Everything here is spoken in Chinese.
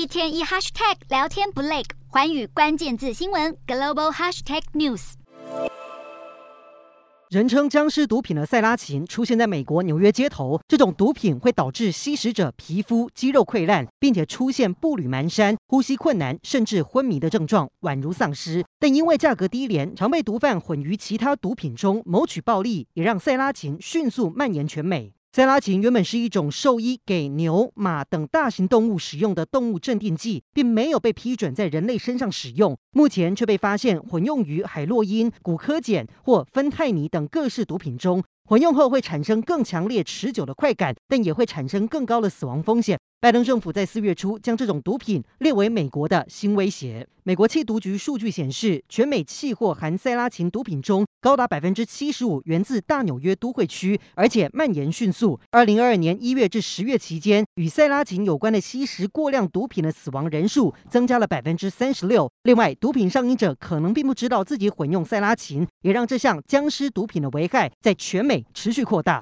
一天一 hashtag 聊天不累，环宇关键字新闻 global hashtag news。人称僵尸毒品的塞拉嗪出现在美国纽约街头，这种毒品会导致吸食者皮肤肌肉溃烂，并且出现步履蹒跚、呼吸困难，甚至昏迷的症状，宛如丧尸。但因为价格低廉，常被毒贩混于其他毒品中谋取暴利，也让塞拉嗪迅速蔓延全美。塞拉嗪原本是一种兽医给牛、马等大型动物使用的动物镇定剂，并没有被批准在人类身上使用。目前却被发现混用于海洛因、古柯碱或芬太尼等各式毒品中。混用后会产生更强烈、持久的快感，但也会产生更高的死亡风险。拜登政府在四月初将这种毒品列为美国的新威胁。美国缉毒局数据显示，全美缉获含塞拉嗪毒品中，高达百分之七十五源自大纽约都会区，而且蔓延迅速。二零二二年一月至十月期间，与塞拉琴有关的吸食过量毒品的死亡人数增加了百分之三十六。另外，毒品上瘾者可能并不知道自己混用塞拉琴，也让这项僵尸毒品的危害在全美持续扩大。